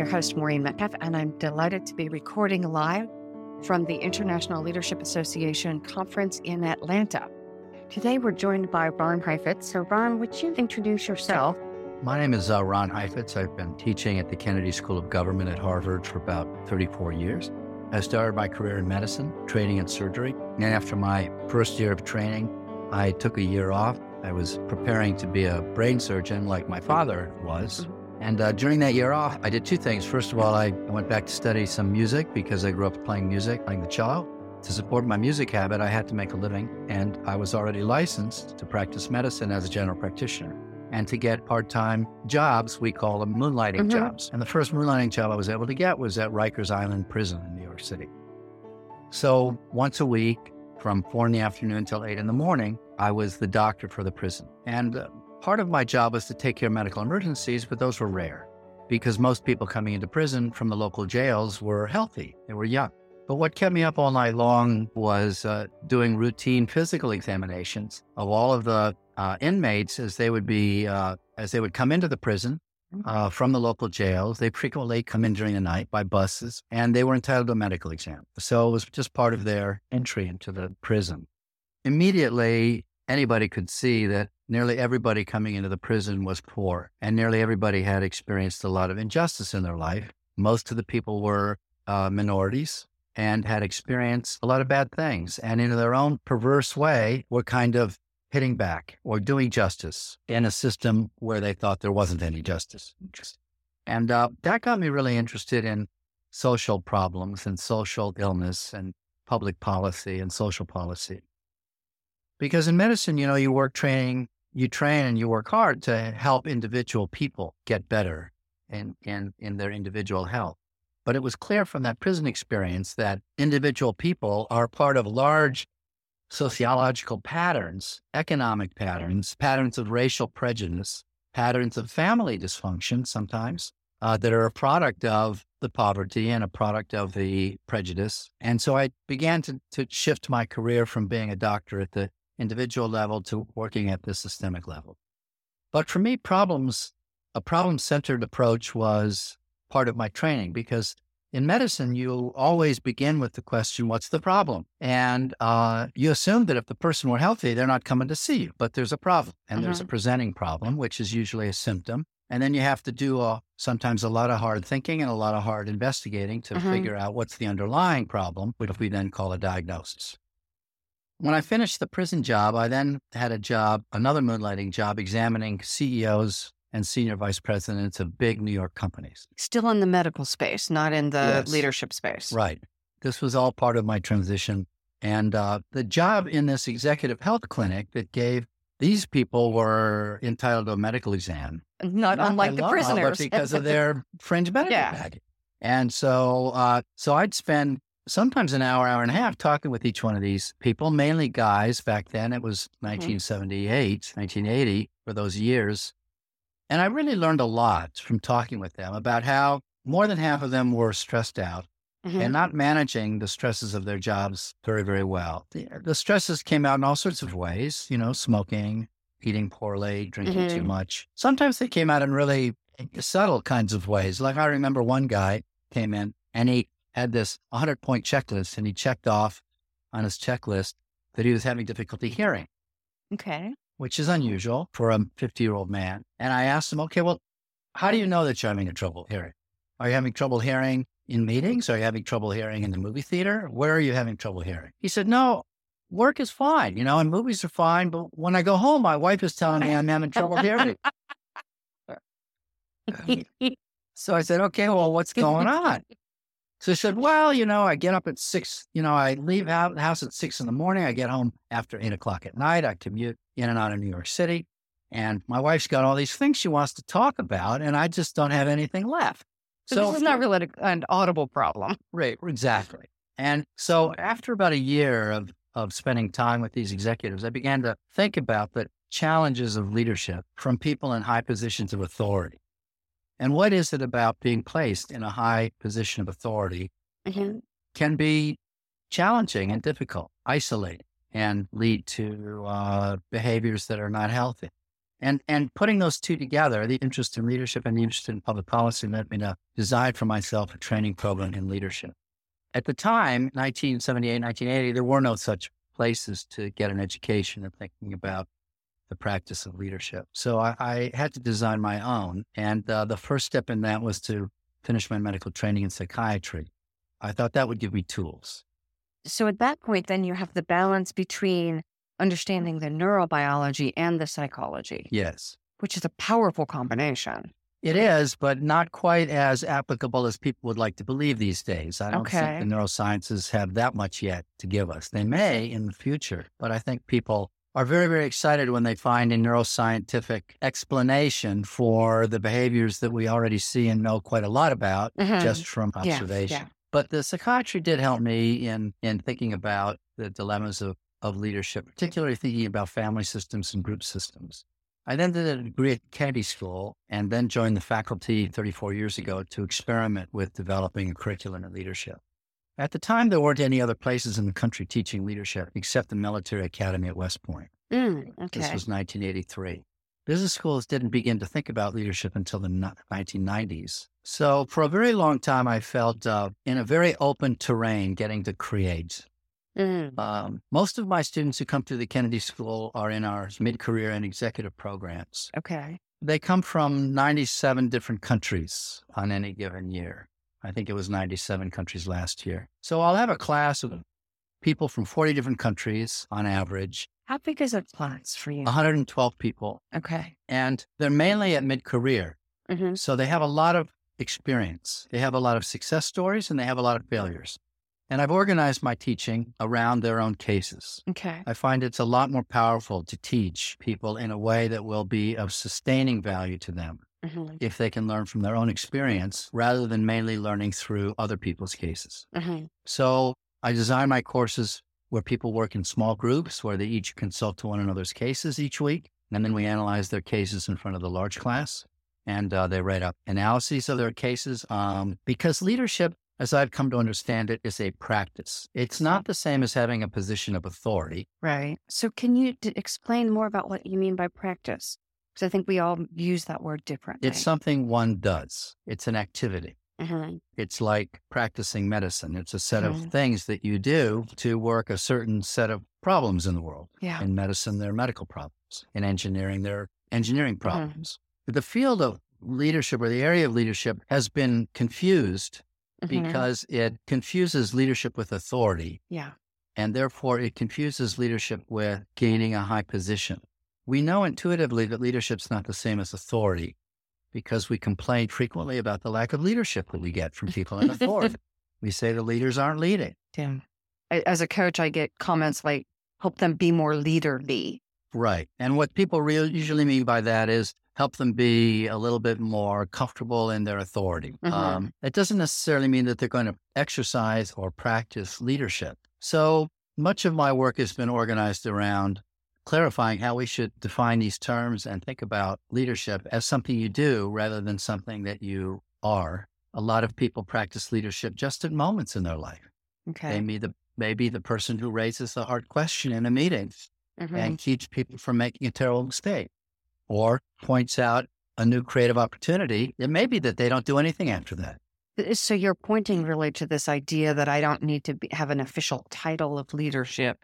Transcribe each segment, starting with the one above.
your host, Maureen Metcalf, and I'm delighted to be recording live from the International Leadership Association conference in Atlanta. Today, we're joined by Ron Heifetz. So, Ron, would you introduce yourself? My name is uh, Ron Heifetz. I've been teaching at the Kennedy School of Government at Harvard for about 34 years. I started my career in medicine, training in surgery. And after my first year of training, I took a year off. I was preparing to be a brain surgeon like my father was. Mm-hmm. And uh, during that year off, I did two things. First of all, I went back to study some music because I grew up playing music, playing the cello. To support my music habit, I had to make a living, and I was already licensed to practice medicine as a general practitioner. And to get part time jobs, we call them moonlighting mm-hmm. jobs. And the first moonlighting job I was able to get was at Rikers Island Prison in New York City. So once a week, from four in the afternoon until eight in the morning, I was the doctor for the prison. And uh, Part of my job was to take care of medical emergencies, but those were rare because most people coming into prison from the local jails were healthy, they were young. But what kept me up all night long was uh, doing routine physical examinations of all of the uh, inmates as they would be uh, as they would come into the prison uh, from the local jails. They frequently come in during the night by buses, and they were entitled to a medical exam. So it was just part of their entry into the prison. Immediately, anybody could see that nearly everybody coming into the prison was poor, and nearly everybody had experienced a lot of injustice in their life. Most of the people were uh, minorities and had experienced a lot of bad things, and in their own perverse way, were kind of hitting back or doing justice in a system where they thought there wasn't any justice. And uh, that got me really interested in social problems and social illness and public policy and social policy. Because in medicine, you know, you work training you train and you work hard to help individual people get better in, in, in their individual health. But it was clear from that prison experience that individual people are part of large sociological patterns, economic patterns, patterns of racial prejudice, patterns of family dysfunction sometimes uh, that are a product of the poverty and a product of the prejudice. And so I began to, to shift my career from being a doctor at the individual level to working at the systemic level. But for me, problems, a problem centered approach was part of my training because in medicine, you always begin with the question, what's the problem? And uh, you assume that if the person were healthy, they're not coming to see you, but there's a problem and there's a mm-hmm. presenting problem, which is usually a symptom. And then you have to do a, sometimes a lot of hard thinking and a lot of hard investigating to mm-hmm. figure out what's the underlying problem, which we then call a diagnosis. When I finished the prison job, I then had a job, another moonlighting job, examining CEOs and senior vice presidents of big New York companies. Still in the medical space, not in the yes. leadership space. Right. This was all part of my transition. And uh, the job in this executive health clinic that gave these people were entitled to a medical exam. Not, not unlike the prisoners. because of their fringe medical yeah. package. And so, uh, so I'd spend sometimes an hour, hour and a half talking with each one of these people, mainly guys. Back then it was 1978, mm-hmm. 1980 for those years. And I really learned a lot from talking with them about how more than half of them were stressed out mm-hmm. and not managing the stresses of their jobs very, very well. The, the, stresses came out in all sorts of ways, you know, smoking, eating poorly, drinking mm-hmm. too much. Sometimes they came out in really subtle kinds of ways. Like I remember one guy came in and he had this 100 point checklist and he checked off on his checklist that he was having difficulty hearing. Okay. Which is unusual for a 50 year old man. And I asked him, okay, well, how do you know that you're having trouble hearing? Are you having trouble hearing in meetings? Are you having trouble hearing in the movie theater? Where are you having trouble hearing? He said, no, work is fine, you know, and movies are fine. But when I go home, my wife is telling me I'm having trouble hearing. so I said, okay, well, what's going on? So I said, well, you know, I get up at six, you know, I leave out the house at six in the morning. I get home after eight o'clock at night. I commute in and out of New York City. And my wife's got all these things she wants to talk about, and I just don't have anything left. So, so this is not really an audible problem. Right, exactly. And so after about a year of, of spending time with these executives, I began to think about the challenges of leadership from people in high positions of authority. And what is it about being placed in a high position of authority mm-hmm. can be challenging and difficult, isolating, and lead to uh, behaviors that are not healthy. And, and putting those two together, the interest in leadership and the interest in public policy led me to design for myself a training program in leadership. At the time, 1978, 1980, there were no such places to get an education and thinking about the practice of leadership. So I, I had to design my own. And uh, the first step in that was to finish my medical training in psychiatry. I thought that would give me tools. So at that point, then you have the balance between understanding the neurobiology and the psychology. Yes. Which is a powerful combination. It is, but not quite as applicable as people would like to believe these days. I don't okay. think the neurosciences have that much yet to give us. They may in the future, but I think people are very, very excited when they find a neuroscientific explanation for the behaviors that we already see and know quite a lot about mm-hmm. just from observation. Yeah, yeah. But the psychiatry did help me in in thinking about the dilemmas of, of leadership, particularly thinking about family systems and group systems. I then did a degree at Kennedy School and then joined the faculty 34 years ago to experiment with developing a curriculum in leadership. At the time, there weren't any other places in the country teaching leadership except the military academy at West Point. Mm, okay. This was 1983. Business schools didn't begin to think about leadership until the 1990s. So, for a very long time, I felt uh, in a very open terrain getting to create. Mm. Um, most of my students who come to the Kennedy School are in our mid career and executive programs. Okay. They come from 97 different countries on any given year. I think it was 97 countries last year. So I'll have a class of people from 40 different countries on average. How big is a class for you? 112 people. Okay. And they're mainly at mid career. Mm-hmm. So they have a lot of experience. They have a lot of success stories and they have a lot of failures. And I've organized my teaching around their own cases. Okay. I find it's a lot more powerful to teach people in a way that will be of sustaining value to them mm-hmm. if they can learn from their own experience rather than mainly learning through other people's cases. Mm-hmm. So I design my courses where people work in small groups where they each consult to one another's cases each week. And then we analyze their cases in front of the large class and uh, they write up analyses of their cases. Um, because leadership as I've come to understand it, is a practice. It's not the same as having a position of authority. Right. So, can you d- explain more about what you mean by practice? I think we all use that word differently. It's something one does, it's an activity. Mm-hmm. It's like practicing medicine. It's a set mm-hmm. of things that you do to work a certain set of problems in the world. Yeah. In medicine, they're medical problems. In engineering, they're engineering Mm-hmm. problems. Mm-hmm. The field of leadership or the area of leadership has been confused Mm-hmm. because it confuses leadership with authority. Yeah. And therefore, it confuses leadership with gaining a high position. We know intuitively that leadership's not the same as authority because we complain frequently about the lack of leadership that we get from people in authority. we say the leaders aren't leading. Yeah. As a coach, I get comments like, help them be more leaderly. Right. And what people re- usually mean by that is help them be a little bit more comfortable in their authority. Mhm. Um, it doesn't necessarily mean that they're going to exercise or practice leadership. So much of my work has been organized around clarifying how we should define these terms and think about leadership as something you do rather than something that you are. A lot of people practice leadership just at moments in their life. Okay. They may, the, may be the person who raises the hard question in a meeting Mhm. and keeps people from making a terrible mistake or points out a new creative opportunity. It may be that they don't do anything after that. So you're pointing really to this idea that I don't need to be, have an official title of leadership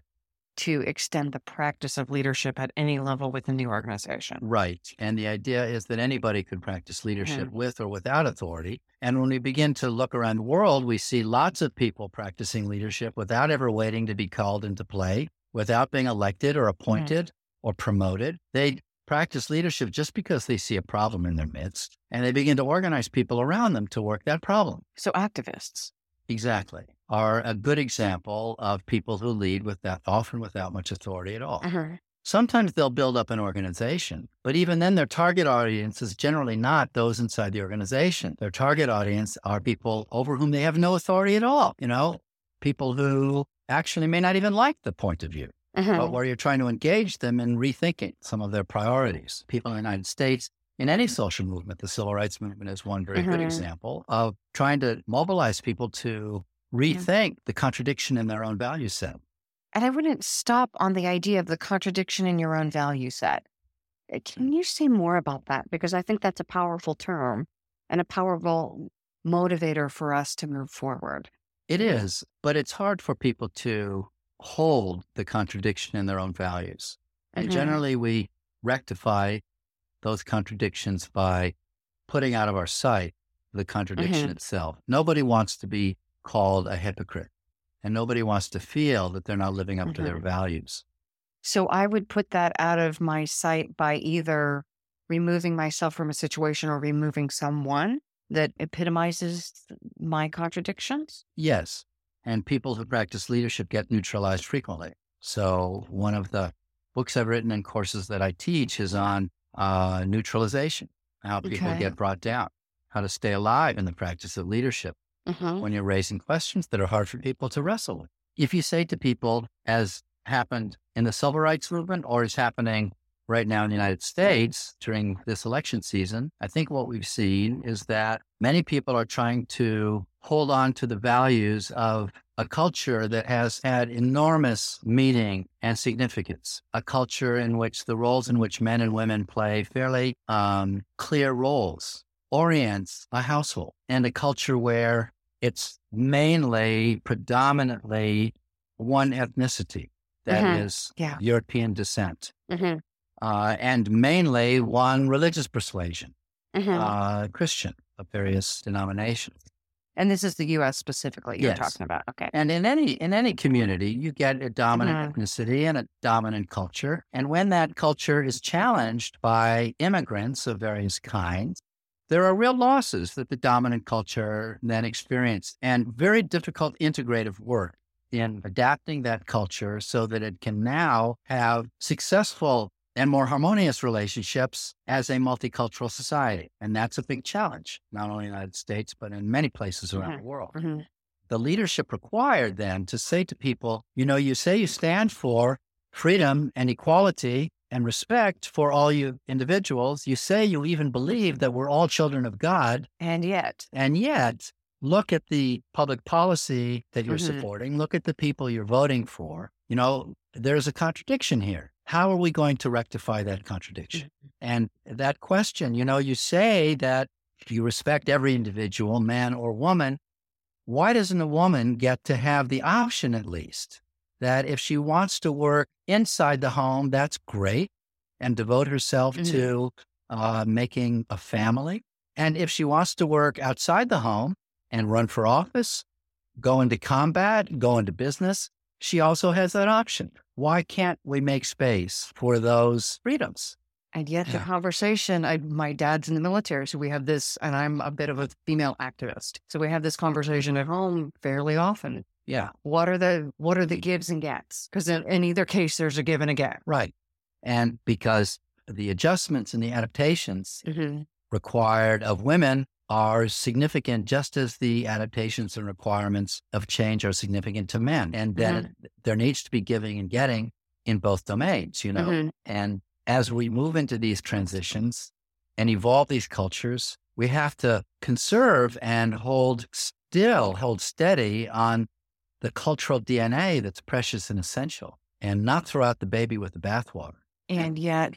to extend the practice of leadership at any level within the organization. Right. And the idea is that anybody could practice leadership Mm-hmm. with or without authority. And when we begin to look around the world, we see lots of people practicing leadership without ever waiting to be called into play, without being elected or appointed or promoted. They practice leadership just because they see a problem in their midst and they begin to organize people around them to work that problem. So activists. Exactly. Are a good example of people who lead with that, often without much authority at all. Mhm. Sometimes they'll build up an organization, but even then their target audience is generally not those inside the organization. Their target audience are people over whom they have no authority at all, you know, people who actually may not even like the point of view, Mhm. but where you're trying to engage them in rethinking some of their priorities. People in the United States in any social movement, the civil rights movement is one very good Mhm. example of trying to mobilize people to rethink the contradiction in their own value set. And I wouldn't stop on the idea of the contradiction in your own value set. Uh, Can you say more about that? Because I think that's a powerful term and a powerful motivator for us to move forward. It is, but it's hard for people to hold the contradiction in their own values. And Mhm. generally, we rectify those contradictions by putting out of our sight the contradiction mm-hmm. itself. Nobody wants to be called a hypocrite, and nobody wants to feel that they're not living up to their mm-hmm. values. So I would put that out of my sight by either removing myself from a situation or removing someone that epitomizes my contradictions. Yes. And people who practice leadership get neutralized frequently. So, one of the books I've written and courses that I teach is on uh, neutralization, how people Okay. get brought down, how to stay alive in the practice of leadership Mm-hmm. when you're raising questions that are hard for people to wrestle with. If you say to people, as happened in the civil rights movement or is happening right now in the United States during this election season, I think what we've seen is that many people are trying to hold on to the values of a culture that has had enormous meaning and significance, a culture in which the roles in which men and women play fairly um, clear roles, orients a household, and a culture where it's mainly, predominantly one ethnicity that Mhm. is Yeah. European descent, Mm-hmm. Uh, and mainly one religious persuasion, Mm-hmm. uh, Christian of various denominations. and this is the U.S. specifically you're yes. talking about. Okay. And in any in any community, you get a dominant Mhm. ethnicity and a dominant culture. And when that culture is challenged by immigrants of various kinds, there are real losses that the dominant culture then experiences, and very difficult integrative work in adapting that culture so that it can now have successful and more harmonious relationships as a multicultural society. And that's a big challenge, not only in the United States, but in many places around Mhm. the world Mm-hmm. the leadership required then to say to people, you know, you say you stand for freedom and equality and respect for all you individuals. You say you even believe that we're all children of God. And yet, And yet, look at the public policy that you're Mhm. supporting, look at the people you're voting for. You know, there's a contradiction here. How are we going to rectify that contradiction? And that question, you know, you say that you respect every individual, man or woman. Why doesn't a woman get to have the option, at least, that if she wants to work inside the home, that's great, and devote herself Mhm. to uh, making a family? And if she wants to work outside the home and run for office, go into combat, go into business, she also has that option. Why can't we make space for those freedoms? and yet the Yeah. conversation. I, my dad's in the military, so we have this, and I'm a bit of a female activist, so we have this conversation at home fairly often. Yeah, What are the what are the gives and gets? Because in, in either case, there's a give and a get. right. And because the adjustments and the adaptations Mm-hmm. required of women are significant, just as the adaptations and requirements of change are significant to men. And then there needs to be giving and getting in both domains, you know. Mhm. And as we move into these transitions and evolve these cultures, we have to conserve and hold still, hold steady on the cultural DNA that's precious and essential and not throw out the baby with the bathwater. And yet,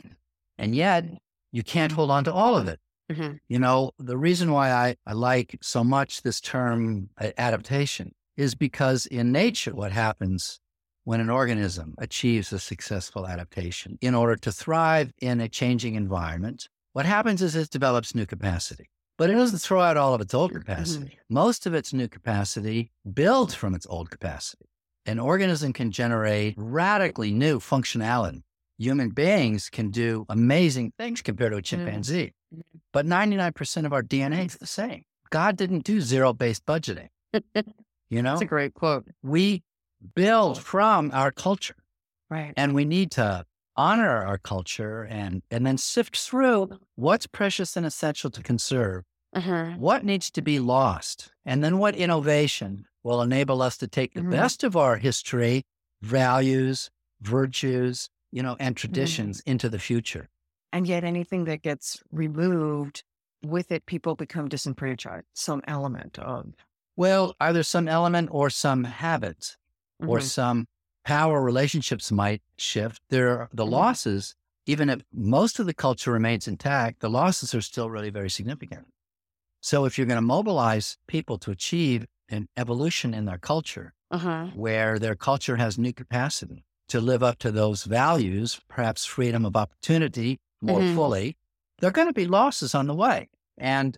And yet, you can't hold on to all of it. Mhm. You know, the reason why I, I like so much this term adaptation is because in nature, what happens when an organism achieves a successful adaptation in order to thrive in a changing environment, what happens is it develops new capacity. But it doesn't throw out all of its old capacity. Most of its new capacity builds from its old capacity. An organism can generate radically new functionality. Human beings can do amazing things compared to a chimpanzee. Mhm. But 99% of our DNA is the same. God didn't do zero based budgeting. You know, that's a great quote. we build from our culture Right. and we need to honor our culture and, and then sift through what's precious and essential to conserve, Uh-huh. what needs to be lost, and then what innovation will enable us to take the Mhm. best of our history, values, virtues, you know, and traditions into the future. And yet, anything that gets removed with it, people become disenfranchised. Some element of Well, either some element or some habit or Mhm. some power relationships might shift. There, the Mhm. losses even if most of the culture remains intact, the losses are still really very significant. So if you're going to mobilize people to achieve an evolution in their culture, Uh-huh. where their culture has new capacity to live up to those values, perhaps freedom of opportunity more Mhm. fully, there are going to be losses on the way. And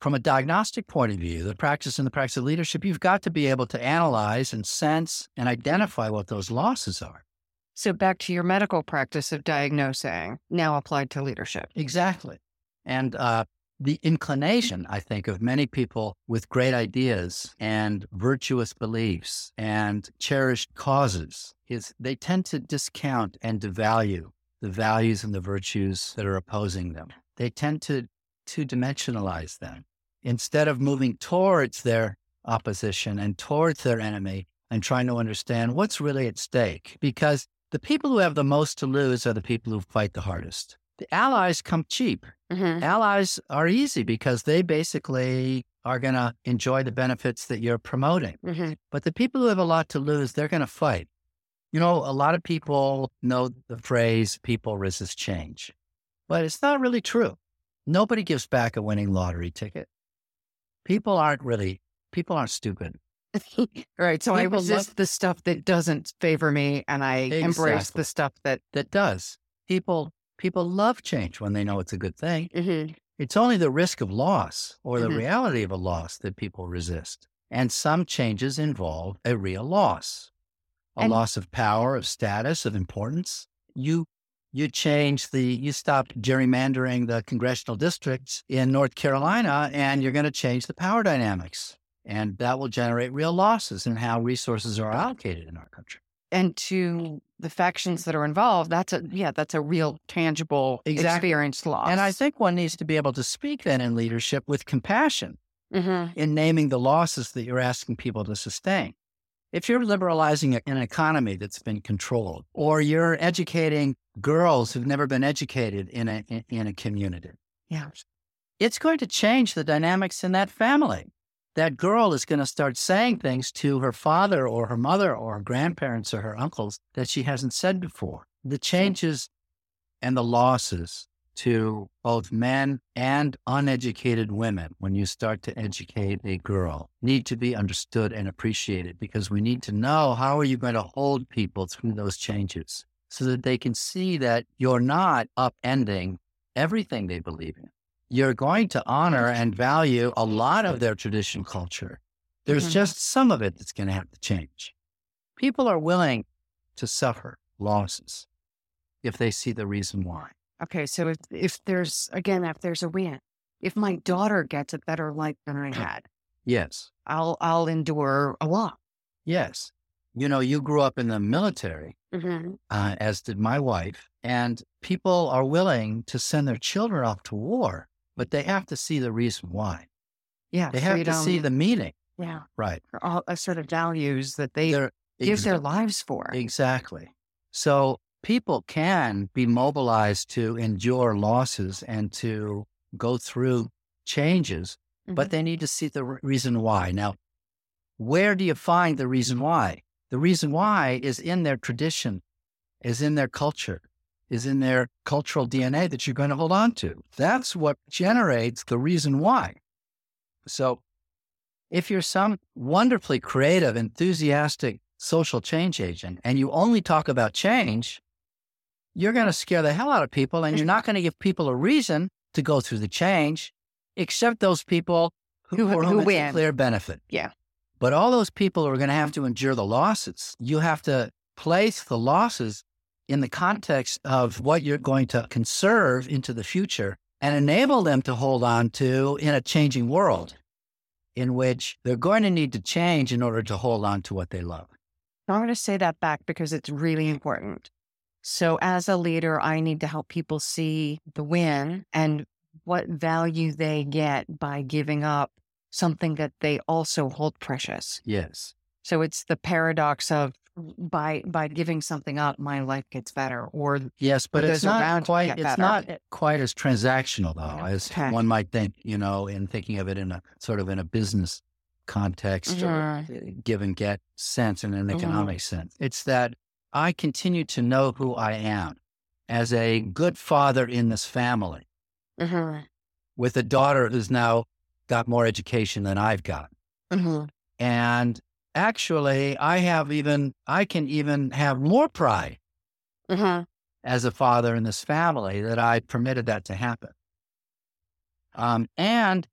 from a diagnostic point of view, the practice and the practice of leadership, you've got to be able to analyze and sense and identify what those losses are. So back to your medical practice of diagnosing, now applied to leadership. Exactly. And uh, the inclination, I think, of many people with great ideas and virtuous beliefs and cherished causes is they tend to discount and devalue the values and the virtues that are opposing them. They tend to two dimensionalize them instead of moving towards their opposition and towards their enemy and trying to understand what's really at stake. Because the people who have the most to lose are the people who fight the hardest. The allies come cheap. Mm-hmm. Allies are easy because they basically are going to enjoy the benefits that you're promoting. Mm-hmm. But the people who have a lot to lose, they're going to fight. You know, a lot of people know the phrase people resist change, but it's not really true. Nobody gives back a winning lottery ticket. People aren't really, people aren't stupid. right. So I People love- resist the stuff that doesn't favor me and I embrace the stuff that. That does. People, people love change when they know it's a good thing. Mm-hmm. It's only the risk of loss or the Mhm. reality of a loss that people resist. And some changes involve a real loss, a And- loss of power, of status, of importance. You you change the you stop gerrymandering the congressional districts in North Carolina and you're going to change the power dynamics. And that will generate real losses in how resources are allocated in our country. And to the factions that are involved, that's a yeah, that's a real tangible Exactly. experience loss. And I think one needs to be able to speak then in leadership with compassion mm-hmm. in naming the losses that you're asking people to sustain. If you're liberalizing an economy that's been controlled, or you're educating girls who've never been educated in a, in, a community, yeah, it's going to change the dynamics in that family. That girl is going to start saying things to her father or her mother or her grandparents or her uncles that she hasn't said before. The changes and the losses to both men and uneducated women when you start to educate a girl need to be understood and appreciated because we need to know how are you going to hold people through those changes so that they can see that you're not upending everything they believe in. You're going to honor and value a lot of their traditional culture. There's Mhm. just some of it that's going to have to change. People are willing to suffer losses if they see the reason why. Okay, so if if there's again, if there's a win, if my daughter gets a better life than I had, Yes. I'll I'll endure a lot. Yes. You know, you grew up in the military, Mm-hmm. uh, as did my wife, and people are willing to send their children off to war, but they have to see the reason why. Yeah, They have to see the meaning. yeah, Right. all a sort of values that they They're- give their lives for. Exactly. So people can be mobilized to endure losses and to go through changes, but Mhm. they need to see the reason why. Now, where do you find the reason why? The reason why is in their tradition, is in their culture, is in their cultural DNA that you're going to hold on to. That's what generates the reason why. So, if you're some wonderfully creative, enthusiastic social change agent and you only talk about change, you're going to scare the hell out of people and you're not going to give people a reason to go through the change, except those people who, Who- for who whom it's a win. clear benefit. Yeah. But all those people are going to have to endure the losses. You have to place the losses in the context of what you're going to conserve into the future and enable them to hold on to in a changing world in which they're going to need to change in order to hold on to what they love. I'm going to say that back because it's really important. So, as a leader, I need to help people see the win and what value they get by giving up something that they also hold precious. Yes. So it's the paradox of by by giving something up, my life gets better, or Yes, but it's not quite it's better. not quite as transactional though as Okay. one might think, you know, in thinking of it in a sort of in a business context or Mhm. uh, give and get sense in an Mhm. economic sense. It's that I continue to know who I am as a good father in this family Mm-hmm. with a daughter who's now got more education than I've got. Mm-hmm. And actually, I have even, I can even have more pride Mm-hmm. as a father in this family that I permitted that to happen. Um, and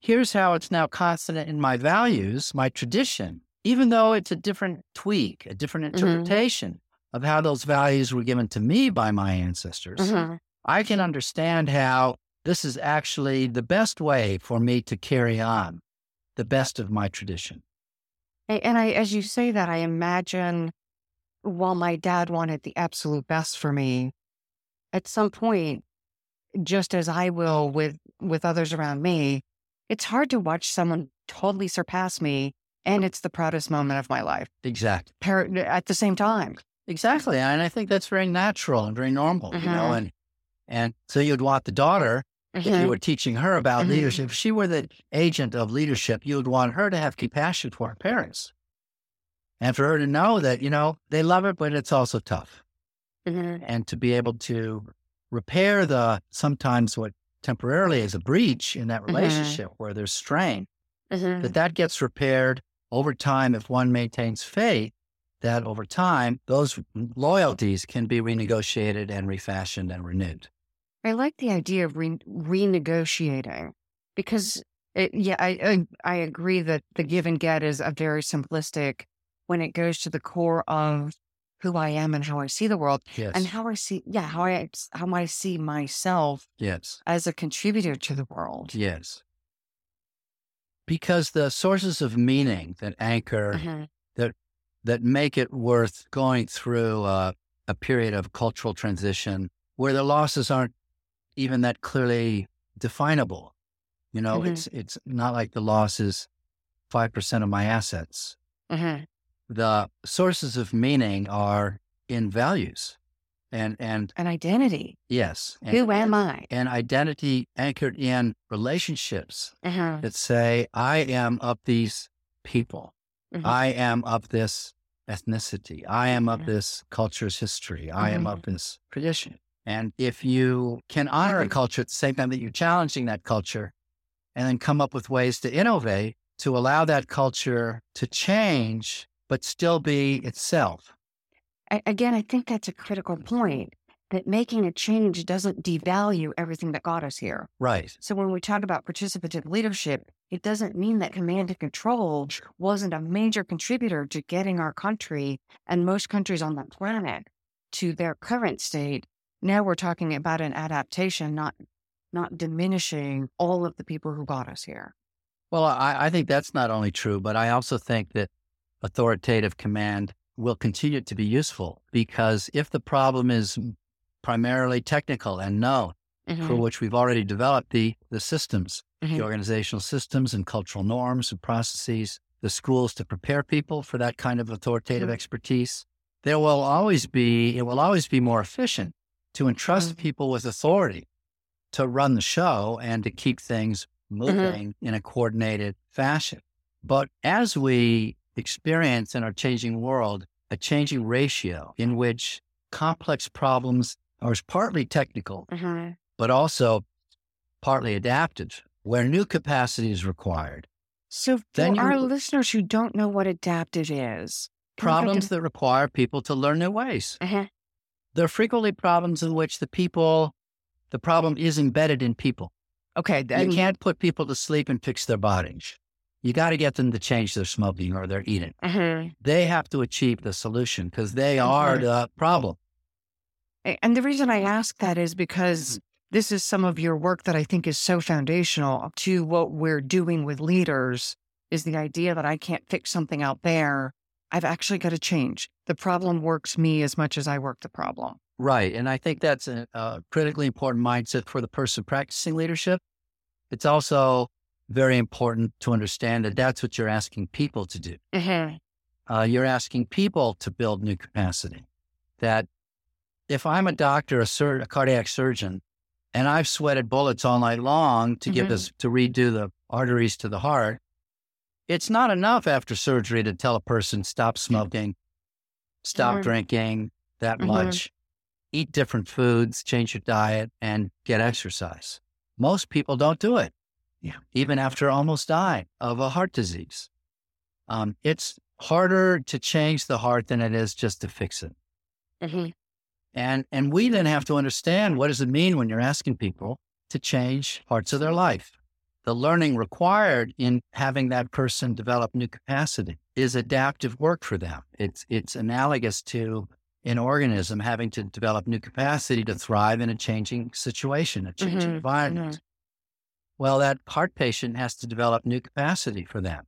here's how it's now constant in my values, my tradition, even though it's a different tweak, a different Mhm. interpretation of how those values were given to me by my ancestors. Mm-hmm. I can understand how this is actually the best way for me to carry on the best of my tradition. And I, as you say that, I imagine while my dad wanted the absolute best for me, at some point, just as I will with with others around me, it's hard to watch someone totally surpass me, and it's the proudest moment of my life. Exactly. Par- at the same time, Exactly. And I think that's very natural and very normal, you know, Mhm. and and so you'd want the daughter, if you Mhm. were teaching her about Mhm. leadership, if she were the agent of leadership, you would want her to have compassion for her parents. And for her to know that, you know, they love it, but it's also tough. Mhm. And to be able to repair the sometimes what temporarily is a breach in that relationship where there's strain, that that gets repaired over time if one maintains faith that over time those loyalties can be renegotiated and refashioned and renewed. I like the idea of re- renegotiating because, it, yeah, I, I I agree that the give and get is a very simplistic when it goes to the core of who I am and how I see the world yes. and how I see, yeah, how I how I see myself yes. as a contributor to the world. yes because the sources of meaning that anchor Mhm. that make it worth going through uh, a period of cultural transition where the losses aren't even that clearly definable. You know, Mhm. it's it's not like the loss is five percent of my assets. Mhm. The sources of meaning are in values, and and An identity. yes, and, Who am I? and identity anchored in relationships Mhm. that say I am of these people. Mhm. I am of this ethnicity. I am of this culture's history. I am Mhm. of this tradition. And if you can honor a culture at the same time that you're challenging that culture and then come up with ways to innovate to allow that culture to change, but still be itself. Again, I think that's a critical point that making a change doesn't devalue everything that got us here. Right. So when we talk about participative leadership, it doesn't mean that command and control wasn't a major contributor to getting our country and most countries on the planet to their current state. Now we're talking about an adaptation, not not diminishing all of the people who got us here. Well, I, I think that's not only true, but I also think that authoritative command will continue to be useful because if the problem is primarily technical and known, for which we've already developed the, the systems, the Mhm. organizational systems and cultural norms and processes, the schools to prepare people for that kind of authoritative Mhm. expertise. There will always be, it will always be more efficient to entrust Mhm. people with authority to run the show and to keep things moving in a coordinated fashion. But as we experience in our changing world a changing ratio in which complex problems are partly technical, Mhm. but also partly adaptive, where new capacity is required. So for Then you- our listeners who don't know what adaptive is, Problems that require people to learn new ways. Uh-huh. They're frequently problems in which the people, the problem is embedded in people. Okay, You can't put people to sleep and fix their bodies. You got to get them to change their smoking or their eating. Mhm. They have to achieve the solution because they are the problem. And the reason I ask that is because Mm-hmm. this is some of your work that I think is so foundational to what we're doing with leaders is the idea that I can't fix something out there. I've actually got to change. The problem works me as much as I work the problem. Right. And I think that's a, a critically important mindset for the person practicing leadership. It's also very important to understand that that's what you're asking people to do. Uh, you're asking people to build new capacity. That if I'm a doctor, a, sur- a cardiac surgeon, and I've sweated bullets all night long to give Mhm. this, to redo the arteries to the heart, it's not enough after surgery to tell a person stop smoking, stop Mhm. drinking that Mhm. much. eat different foods, change your diet, and get exercise. Most people don't do it. Yeah. Even after almost dying of a heart disease. Um, it's harder to change the heart than it is just to fix it. Mm-hmm. And and we then have to understand what does it mean when you're asking people to change parts of their life. The learning required in having that person develop new capacity is adaptive work for them. It's it's analogous to an organism having to develop new capacity to thrive in a changing situation, a changing Mhm, environment. Well, that heart patient has to develop new capacity for that.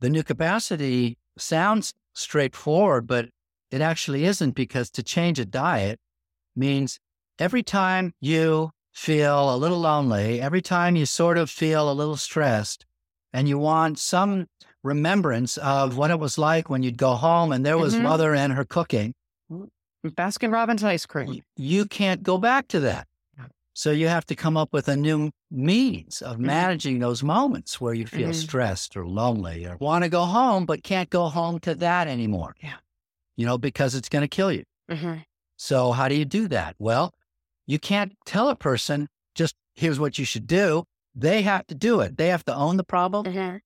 The new capacity sounds straightforward, but it actually isn't because to change a diet means every time you feel a little lonely, every time you sort of feel a little stressed, and you want some remembrance of what it was like when you'd go home and there was Mhm. mother and her cooking, Baskin Robbins ice cream. you can't go back to that. So you have to come up with a new means of Mhm. managing those moments where you feel Mhm. stressed or lonely or want to go home, but can't go home to that anymore. Yeah. You know, because it's going to kill you. Mm-hmm. So how do you do that? Well, you can't tell a person just here's what you should do. They have to do it. They have to own the problem. Mm-hmm.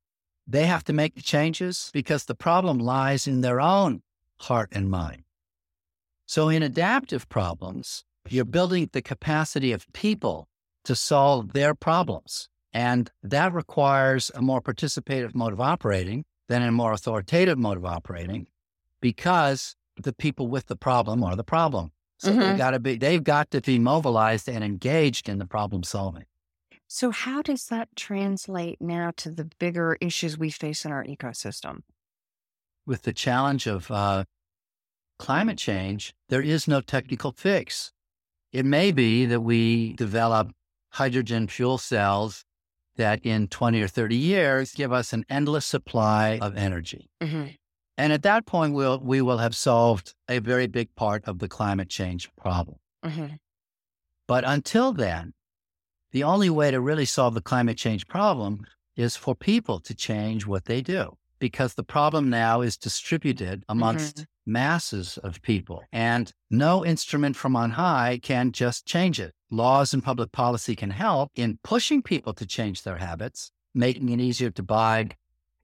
They have to make the changes because the problem lies in their own heart and mind. So in adaptive problems, you're building the capacity of people to solve their problems. And that requires a more participative mode of operating than a more authoritative mode of operating because the people with the problem are the problem. So Mhm. they've got to be they've got to be mobilized and engaged in the problem solving. So, how does that translate now to the bigger issues we face in our ecosystem? with the challenge of uh, climate change, there is no technical fix. It may be that we develop hydrogen fuel cells that in 20 or 30 years give us an endless supply of energy. Mm-hmm. And at that point, we'll, we will have solved a very big part of the climate change problem. Mm-hmm. But until then, the only way to really solve the climate change problem is for people to change what they do because the problem now is distributed amongst masses of people and no instrument from on high can just change it. Laws and public policy can help in pushing people to change their habits, making it easier to buy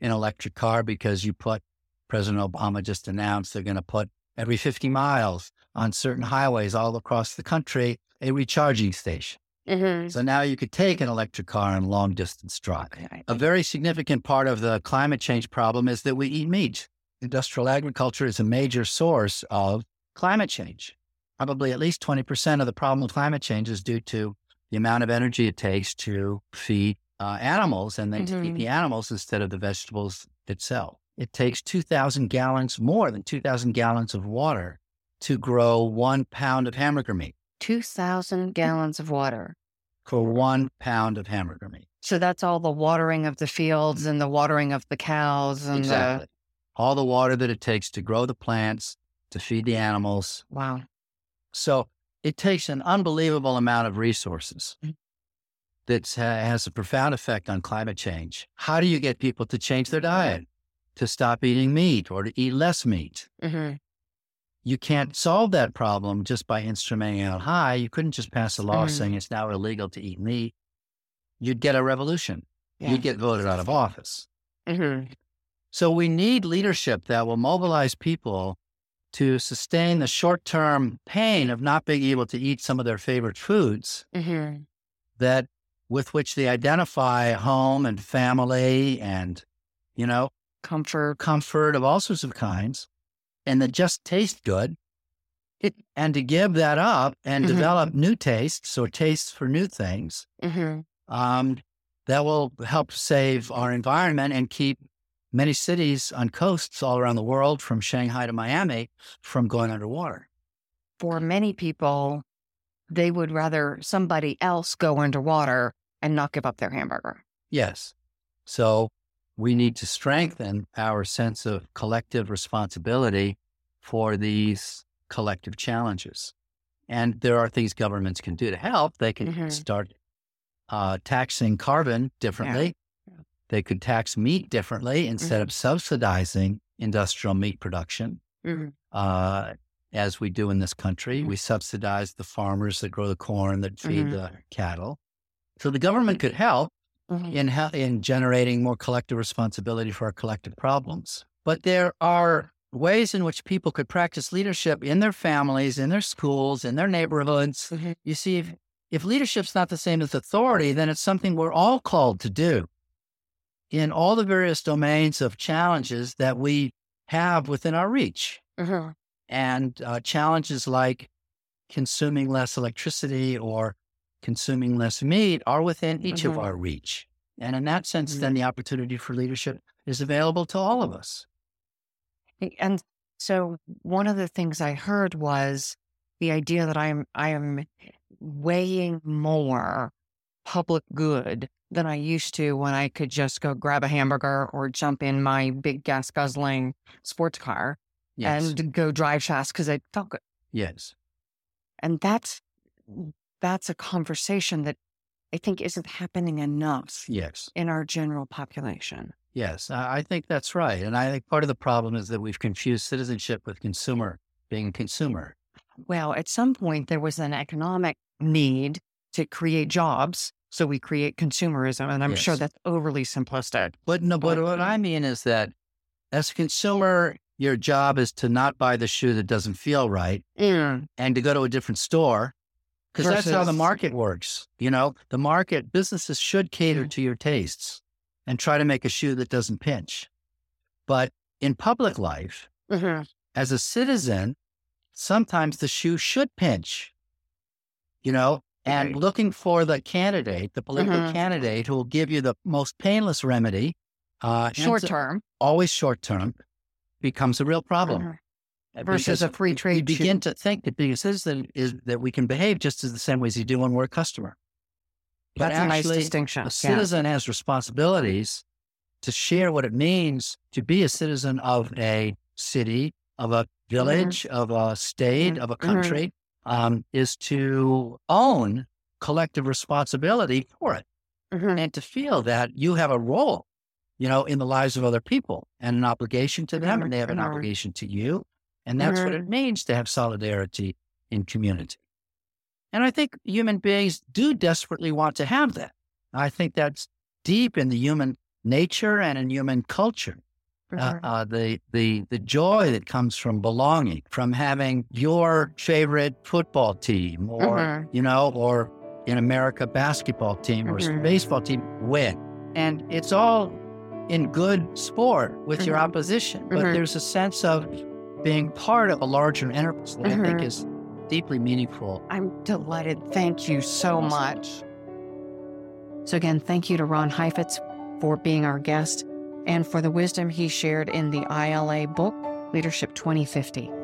an electric car because you put President Obama just announced they're going to put every 50 miles on certain highways all across the country a recharging station. Mm-hmm. So now you could take an electric car on long distance drive. A very significant part of the climate change problem is that we eat meat. Industrial agriculture is a major source of climate change. Probably at least 20% of the problem with climate change is due to the amount of energy it takes to feed uh, animals and then to Mhm. eat the animals instead of the vegetables itself. It takes 2,000 gallons, more than 2,000 gallons of water to grow one pound of hamburger meat 2,000 gallons of water. for one pound of hamburger meat. So, that's all the watering of the fields and the watering of the cows and Exactly. All the water that it takes to grow the plants, to feed the animals. Wow. So it takes an unbelievable amount of resources Mhm. that has a profound effect on climate change. How do you get people to change their diet, to stop eating meat or to eat less meat? Mm-hmm. You can't solve that problem just by instrumenting out high. You couldn't just pass a law Mhm. saying it's now illegal to eat meat. You'd get a revolution. Yeah. You'd get voted out of office. Mm-hmm. So we need leadership that will mobilize people to sustain the short term pain of not being able to eat some of their favorite foods Mm-hmm. that with which they identify home and family and, you know, Comfort. comfort of all sorts of kinds and that just taste good. It, and to give that up and Mhm. develop new tastes or tastes for new things Mm-hmm. um, that will help save our environment and keep many cities on coasts all around the world, from Shanghai to Miami, from going underwater. For many people, they would rather somebody else go underwater and not give up their hamburger. Yes. So we need to strengthen our sense of collective responsibility for these collective challenges. And there are things governments can do to help. They can Mhm. start uh, taxing carbon differently. They could tax meat differently instead of subsidizing industrial meat production. Mm-hmm. Uh, as we do in this country. We subsidize the farmers that grow the corn, that feed Mhm. the cattle. So the government could help Mhm. in hel- in generating more collective responsibility for our collective problems. But there are ways in which people could practice leadership in their families, in their schools, in their neighborhoods. You see, if, if leadership's not the same as authority, then it's something we're all called to do in all the various domains of challenges that we have within our reach. Mhm. And uh, challenges like consuming less electricity or consuming less meat are within each of Mhm. our reach. And in that sense, then the opportunity for leadership is available to all of us. And so one of the things I heard was the idea that I'm I am weighing more public good than I used to when I could just go grab a hamburger or jump in my big gas guzzling sports car Yes. and go drive fast because I felt good. yes. And that's mm, that's a conversation that I think isn't happening enough Yes. in our general population. Yes. I think that's right. And I think part of the problem is that we've confused citizenship with consumer, being a consumer. Well, at some point, there was an economic need to create jobs. So we create consumerism. And I'm sure that's overly simplistic. But no, but But- what I mean is that as a consumer, your job is to not buy the shoe that doesn't feel right and to go to a different store because that's how the market works. You know, the market businesses should cater Mm. to your tastes and try to make a shoe that doesn't pinch. But in public life, Mhm. as a citizen, sometimes the shoe should pinch, you know, and Right. looking for the candidate, the political Mhm. candidate who will give you the most painless remedy, uh, Short term always short term, becomes a real problem. Mhm. Uh, versus a free trade. shoe. begin to think that being a citizen is that we can behave just as the same way as you do when we're a customer. But That's a nice actually, distinction. a Yeah. citizen has responsibilities to share what it means to be a citizen of a city, of a village, of a state, Mhm. of a Mhm. country, um, is to own collective responsibility for it Mhm. and to feel that you have a role, you know, in the lives of other people and an obligation to them, Mhm. and they have an Mhm. obligation to you. And that's what it means to have solidarity in community. And I think human beings do desperately want to have that. I think that's deep in the human nature and in human culture. Uh, uh, the the the joy that comes from belonging, from having your favorite football team, or Mhm. you know, or in America, basketball team or Mhm. baseball team win, and it's all in good sport with your Mhm. opposition. But Mhm. there's a sense of being part of a larger enterprise that I think Mhm. is deeply meaningful. I'm delighted. Thank you so much. So, again, thank you to Ron Heifetz for being our guest and for the wisdom he shared in the ILA book, Leadership 2050.